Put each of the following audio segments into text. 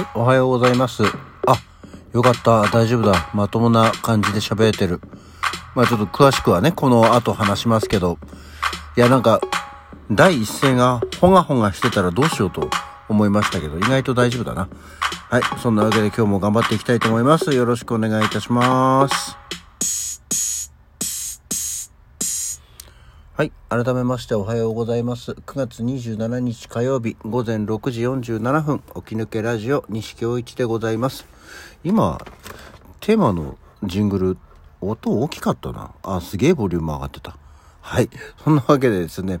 はい、おはようございます。あ、よかった、大丈夫だ。まともな感じで喋れてる。まあちょっと詳しくはね、この後話しますけど、いやなんか、第一声がほがほがしてたらどうしようと思いましたけど、意外と大丈夫だな。はい、そんなわけで今日も頑張っていきたいと思います。よろしくお願いいたします。はい。改めましておはようございます。9月27日火曜日午前6時47分、起き抜けラジオ西京一でございます。今、テーマのジングル、音大きかったな。あ、すげえボリューム上がってた。はい。そんなわけでですね、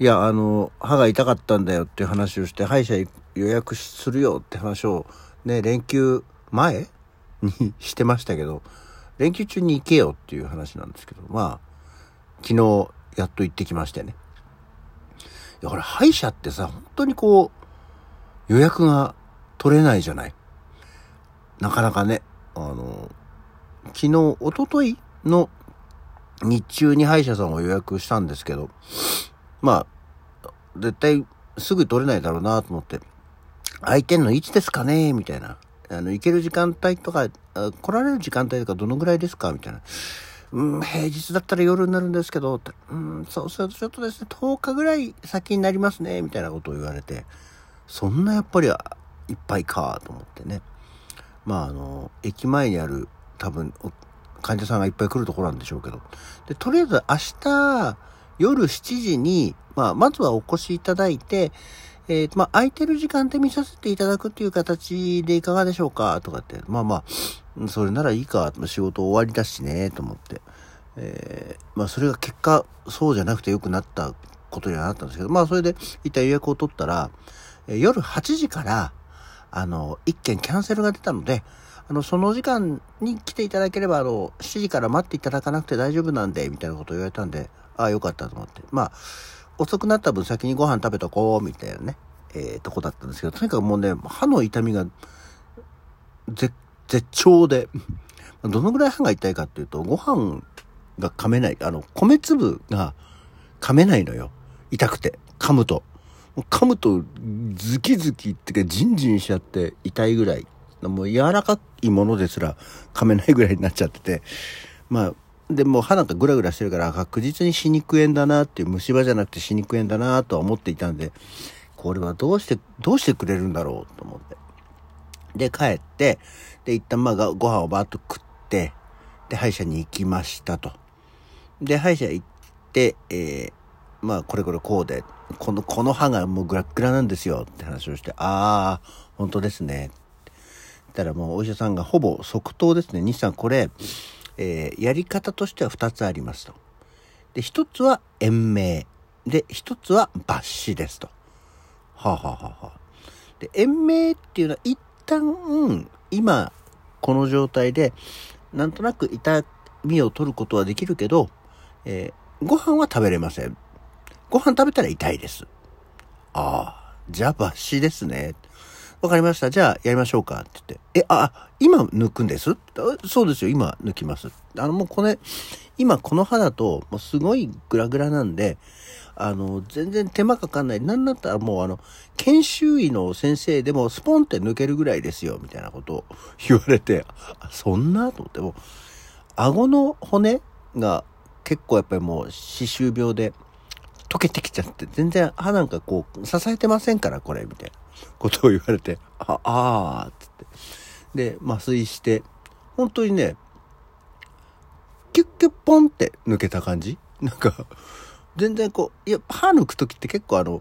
いや、あの、歯が痛かったんだよっていう話をして、歯医者予約するよって話を、ね、連休前にしてましたけど、連休中に行けよっていう話なんですけど、まあ、昨日、やっと行ってきましてね。いや、これ歯医者ってさ、本当にこう、予約が取れないじゃない。なかなかね、あの、昨日、一昨日の日中に歯医者さんを予約したんですけど、まあ、絶対すぐ取れないだろうなと思って、空いてんのいつですかねみたいな。あの、行ける時間帯とか、来られる時間帯とかどのぐらいですかみたいな。うん、平日だったら夜になるんですけど、うん、そうするとちょっとですね、10日ぐらい先になりますね、みたいなことを言われて、そんなやっぱりいっぱいか、と思ってね。まあ、あの、駅前にある、多分、患者さんがいっぱい来るところなんでしょうけど。で、とりあえず明日、夜7時に、まあ、まずはお越しいただいて、えー、まあ、空いてる時間で見させていただくっていう形でいかがでしょうか？とかって、まあまあ、それならいいか、仕事終わりだしね、と思って。えー、まあ、それが結果、そうじゃなくて良くなったことにはなったんですけど、まあ、それで一体予約を取ったら、え、夜8時から、あの、一件キャンセルが出たので、あの、その時間に来ていただければ、あの、7時から待っていただかなくて大丈夫なんで、みたいなことを言われたんで、ああ、よかったと思って。まあ、遅くなった分先にご飯食べとこう、みたいなね、えー、とこだったんですけど、とにかくもうね、歯の痛みが、絶、絶頂で、どのぐらい歯が痛いかっていうと、ご飯が噛めない、あの、米粒が噛めないのよ。痛くて、噛むと。噛むと、ズキズキってか、ジンジンしちゃって痛いぐらい。もう柔らかいものですら噛めないぐらいになっちゃってて、まあ、で、もう歯なんかグラグラしてるから確実に歯肉炎だなっていう虫歯じゃなくて歯肉炎だなとは思っていたんで、これはどうして、どうしてくれるんだろうと思って。で、帰って、で、一旦まあご飯をバーッと食って、で、歯医者に行きましたと。で、歯医者行って、えー、まあこれこれこうで、この、この歯がもうグラッグラなんですよって話をして、ああ、本当ですね。ったらもうお医者さんがほぼ即答ですね。西さんこれ、えー、やり方としては2つありますと。で、1つは延命。で、1つは抜歯ですと。はあ、はあははあ、で、延命っていうのは一旦、今、この状態で、なんとなく痛みを取ることはできるけど、えー、ご飯は食べれません。ご飯食べたら痛いです。ああ、じゃあ抜歯ですね。わかりました。じゃあ、やりましょうか。って言って。え、あ、今抜くんです？そうですよ。今抜きます。あの、もうこれ、今この歯だと、もうすごいグラグラなんで、あの、全然手間かかんない。なんだったらもうあの、研修医の先生でもスポンって抜けるぐらいですよ。みたいなことを言われて、そんなと思っても、顎の骨が結構やっぱりもう歯周病で溶けてきちゃって、全然歯なんかこう、支えてませんから、これ、みたいな。ことを言われて、あ、あー、つって。で、麻酔して、本当にね、キュッキュッポンって抜けた感じ？なんか、全然こう、いや、歯抜く時って結構あの、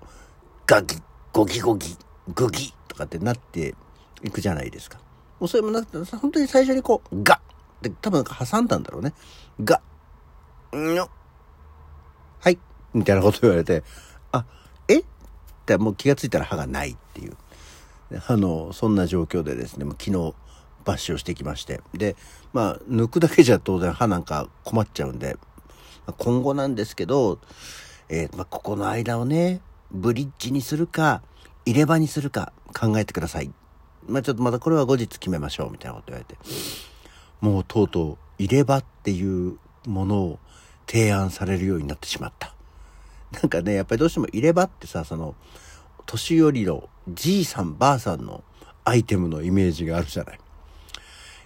ガギ、ゴギゴギ、グギとかってなっていくじゃないですか。もうそれもなくて、本当に最初にこう、ガッって多分挟んだんだろうね。ガッ、んよ、はい、みたいなこと言われて、あ、ってもう気がついたら歯がないっていう。あの、そんな状況でですね、もう昨日抜歯をしてきまして。で、まあ、抜くだけじゃ当然歯なんか困っちゃうんで、今後なんですけど、えー、まあ、ここの間をね、ブリッジにするか、入れ歯にするか考えてください。まあ、ちょっとまたこれは後日決めましょう、みたいなこと言われて。もうとうとう入れ歯っていうものを提案されるようになってしまった。なんかね、やっぱりどうしても入れ歯ってさ、その、年寄りのじいさんばあさんのアイテムのイメージがあるじゃない。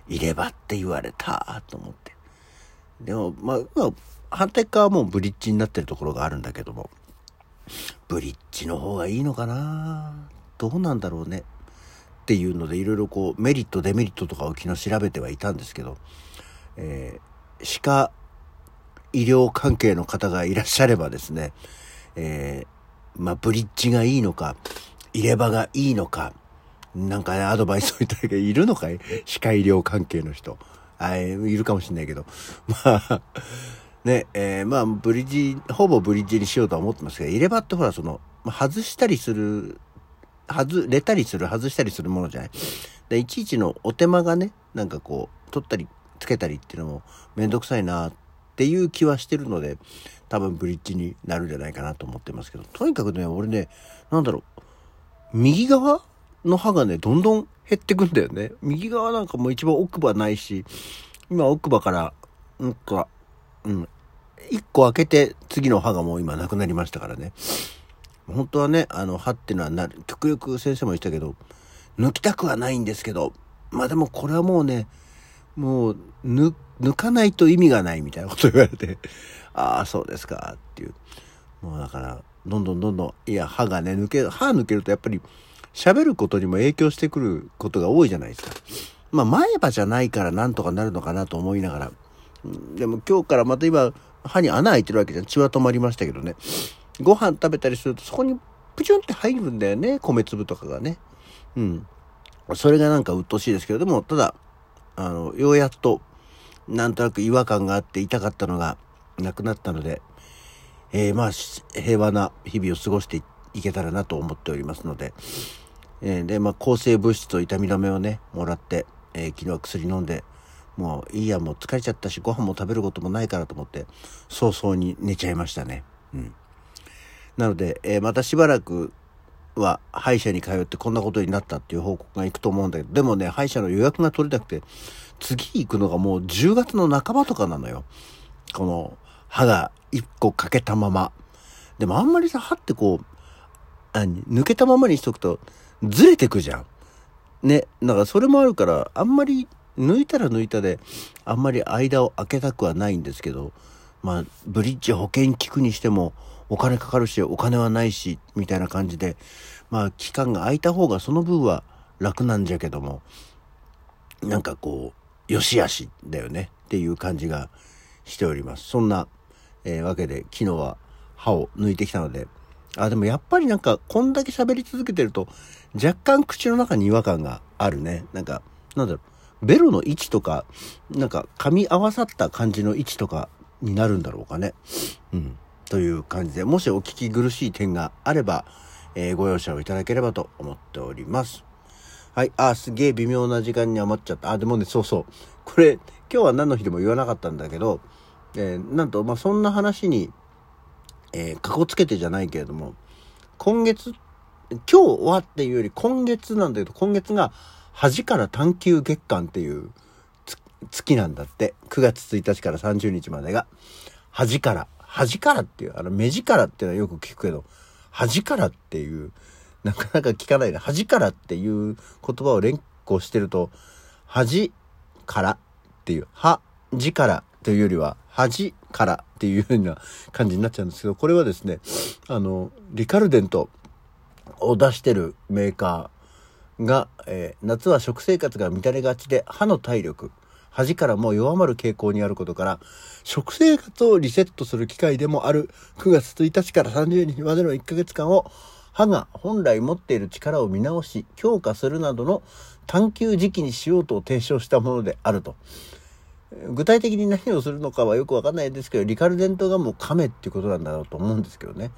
入れ歯って言われたと思って。でも、まあ、まあ、反対側はもうブリッジになってるところがあるんだけども、ブリッジの方がいいのかなどうなんだろうね。っていうのでいろいろこうメリットデメリットとかを昨日調べてはいたんですけど、えー、歯科医療関係の方がいらっしゃればですね、えー、まあ、ブリッジがいいのか、入れ歯がいいのか、なんかね、アドバイスをいただけいるのかい？歯科医療関係の人。あいるかもしんないけど。まあ、ね、えー、まあ、ブリッジ、ほぼブリッジにしようとは思ってますけど、入れ歯ってほら、その、外したりする、外れたりする、外したりするものじゃない？で、いちいちのお手間がね、なんかこう、取ったり、つけたりっていうのもめんどくさいなっっていう気はしてるので、多分ブリッジになるんじゃないかなと思ってますけど、とにかくね、俺ね、なんだろう、右側の歯がね、どんどん減ってくんだよね。右側なんかもう一番奥歯ないし、今奥歯から、なんか、うん、一個開けて次の歯がもう今なくなりましたからね。本当はね、あの歯っていうのはなる、極力先生も言ったけど、抜きたくはないんですけど、まあでもこれはもうね、もう抜、抜かないと意味がないみたいなこと言われて、ああ、そうですか、っていう。もうだから、どんどんどんどん、いや、歯がね、抜ける、歯抜けるとやっぱり、喋ることにも影響してくることが多いじゃないですか。まあ前歯じゃないからなんとかなるのかなと思いながら。でも今日からまた今歯に穴開いてるわけじゃん。血は止まりましたけどね。ご飯食べたりするとそこにプチュンって入るんだよね。米粒とかがね。うん。それがなんか鬱陶しいですけど、でもただ、あの、ようやっとなんとなく違和感があって痛かったのがなくなったので、えー、まあ平和な日々を過ごしていけたらなと思っておりますので、えー、で、まあ、抗生物質と痛み止めをね、もらって、えー、昨日は薬飲んで、もういいや、もう疲れちゃったし、ご飯も食べることもないからと思って、早々に寝ちゃいましたね。うん。なので、えー、またしばらくは歯医者に通ってこんなことになったっていう報告が行くと思うんだけど、でもね、歯医者の予約が取れなくて、次行くのがもう10月の半ばとかなのよ。この歯が1個欠けたまま。でもあんまりさ、歯ってこう、何抜けたままにしとくと、ずれてくじゃん。ね。だからそれもあるから、あんまり抜いたら抜いたで、あんまり間を空けたくはないんですけど、まあ、ブリッジ保険聞くにしても、お金かかるし、お金はないし、みたいな感じで、まあ、期間が空いた方がその分は楽なんじゃけども、なんかこう、よしあしだよねっていう感じがしております。そんな、えー、わけで、昨日は歯を抜いてきたので、あ、でもやっぱりなんか、こんだけ喋り続けてると、若干口の中に違和感があるね。なんか、なんだろう、ベロの位置とか、なんか、噛み合わさった感じの位置とかになるんだろうかね。うん。という感じで、もしお聞き苦しい点があれば、えー、ご容赦をいただければと思っております。はい。あ、すげえ微妙な時間に余っちゃった。あ、でもね、そうそう。これ、今日は何の日でも言わなかったんだけど、えー、なんと、まあ、そんな話にえー、かこつけてじゃないけれども、今月、今日はっていうより今月なんだけど、今月が恥から探求月間っていう月なんだって。9月1日から30日までが。恥から。恥からっていう、あの、目力っていうのはよく聞くけど、恥からっていう、なかなか聞かないで、恥からっていう言葉を連呼してると、恥からっていう、恥からというよりは、恥からっていうような感じになっちゃうんですけど、これはですね、あの、リカルデントを出してるメーカーが、えー、夏は食生活が乱れがちで歯の体力、恥からも弱まる傾向にあることから、食生活をリセットする機会でもある9月1日から30日までの1ヶ月間を歯が本来持っている力を見直し、強化するなどの探求時期にしようと提唱したものであると。具体的に何をするのかはよくわかんないですけど、リカルデントがもう噛めっていうことなんだろうと思うんですけどね。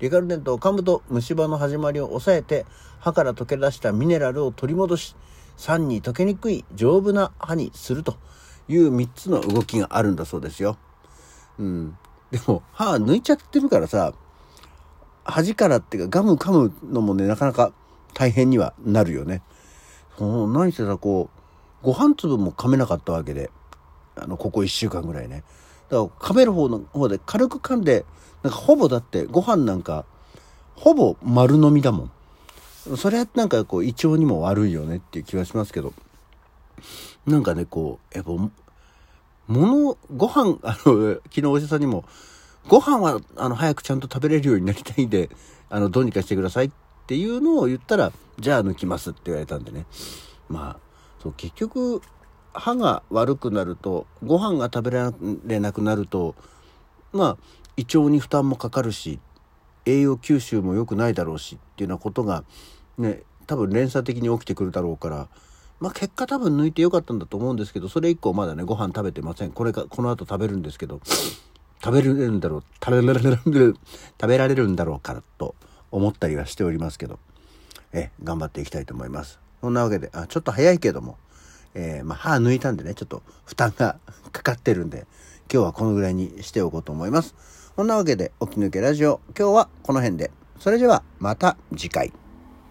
リカルデントを噛むと虫歯の始まりを抑えて、歯から溶け出したミネラルを取り戻し、酸に溶けにくい丈夫な歯にするという3つの動きがあるんだそうですよ。うん。でも、歯抜いちゃってるからさ、端からっていうかガム噛むのもね、なかなか大変にはなるよね。何してさ、こう、ご飯粒も噛めなかったわけで。あの、ここ1週間ぐらいね。だから、噛める方の方で軽く噛んで、なんかほぼだってご飯なんか、ほぼ丸飲みだもん。それはなんかこう胃腸にも悪いよねっていう気はしますけどなんかねこうやっぱ物ご飯あの昨日お医者さんにもご飯はあの早くちゃんと食べれるようになりたいんであのどうにかしてくださいっていうのを言ったらじゃあ抜きますって言われたんでね。まあそう結局歯が悪くなるとご飯が食べられなくなるとまあ胃腸に負担もかかるし栄養吸収も良くないだろうしっていうようなことがね多分連鎖的に起きてくるだろうからまあ結果多分抜いてよかったんだと思うんですけどそれ以降まだねご飯食べてませんこれがこの後食べるんですけど 食べれるんだろう食べられる食べられるんだろうかと思ったりはしておりますけどえ頑張っていきたいと思いますそんなわけであちょっと早いけどもえー、まあ、歯抜いたんでね、ちょっと負担が かかってるんで、今日はこのぐらいにしておこうと思います。そんなわけで、起き抜けラジオ、今日はこの辺で。それでは、また次回。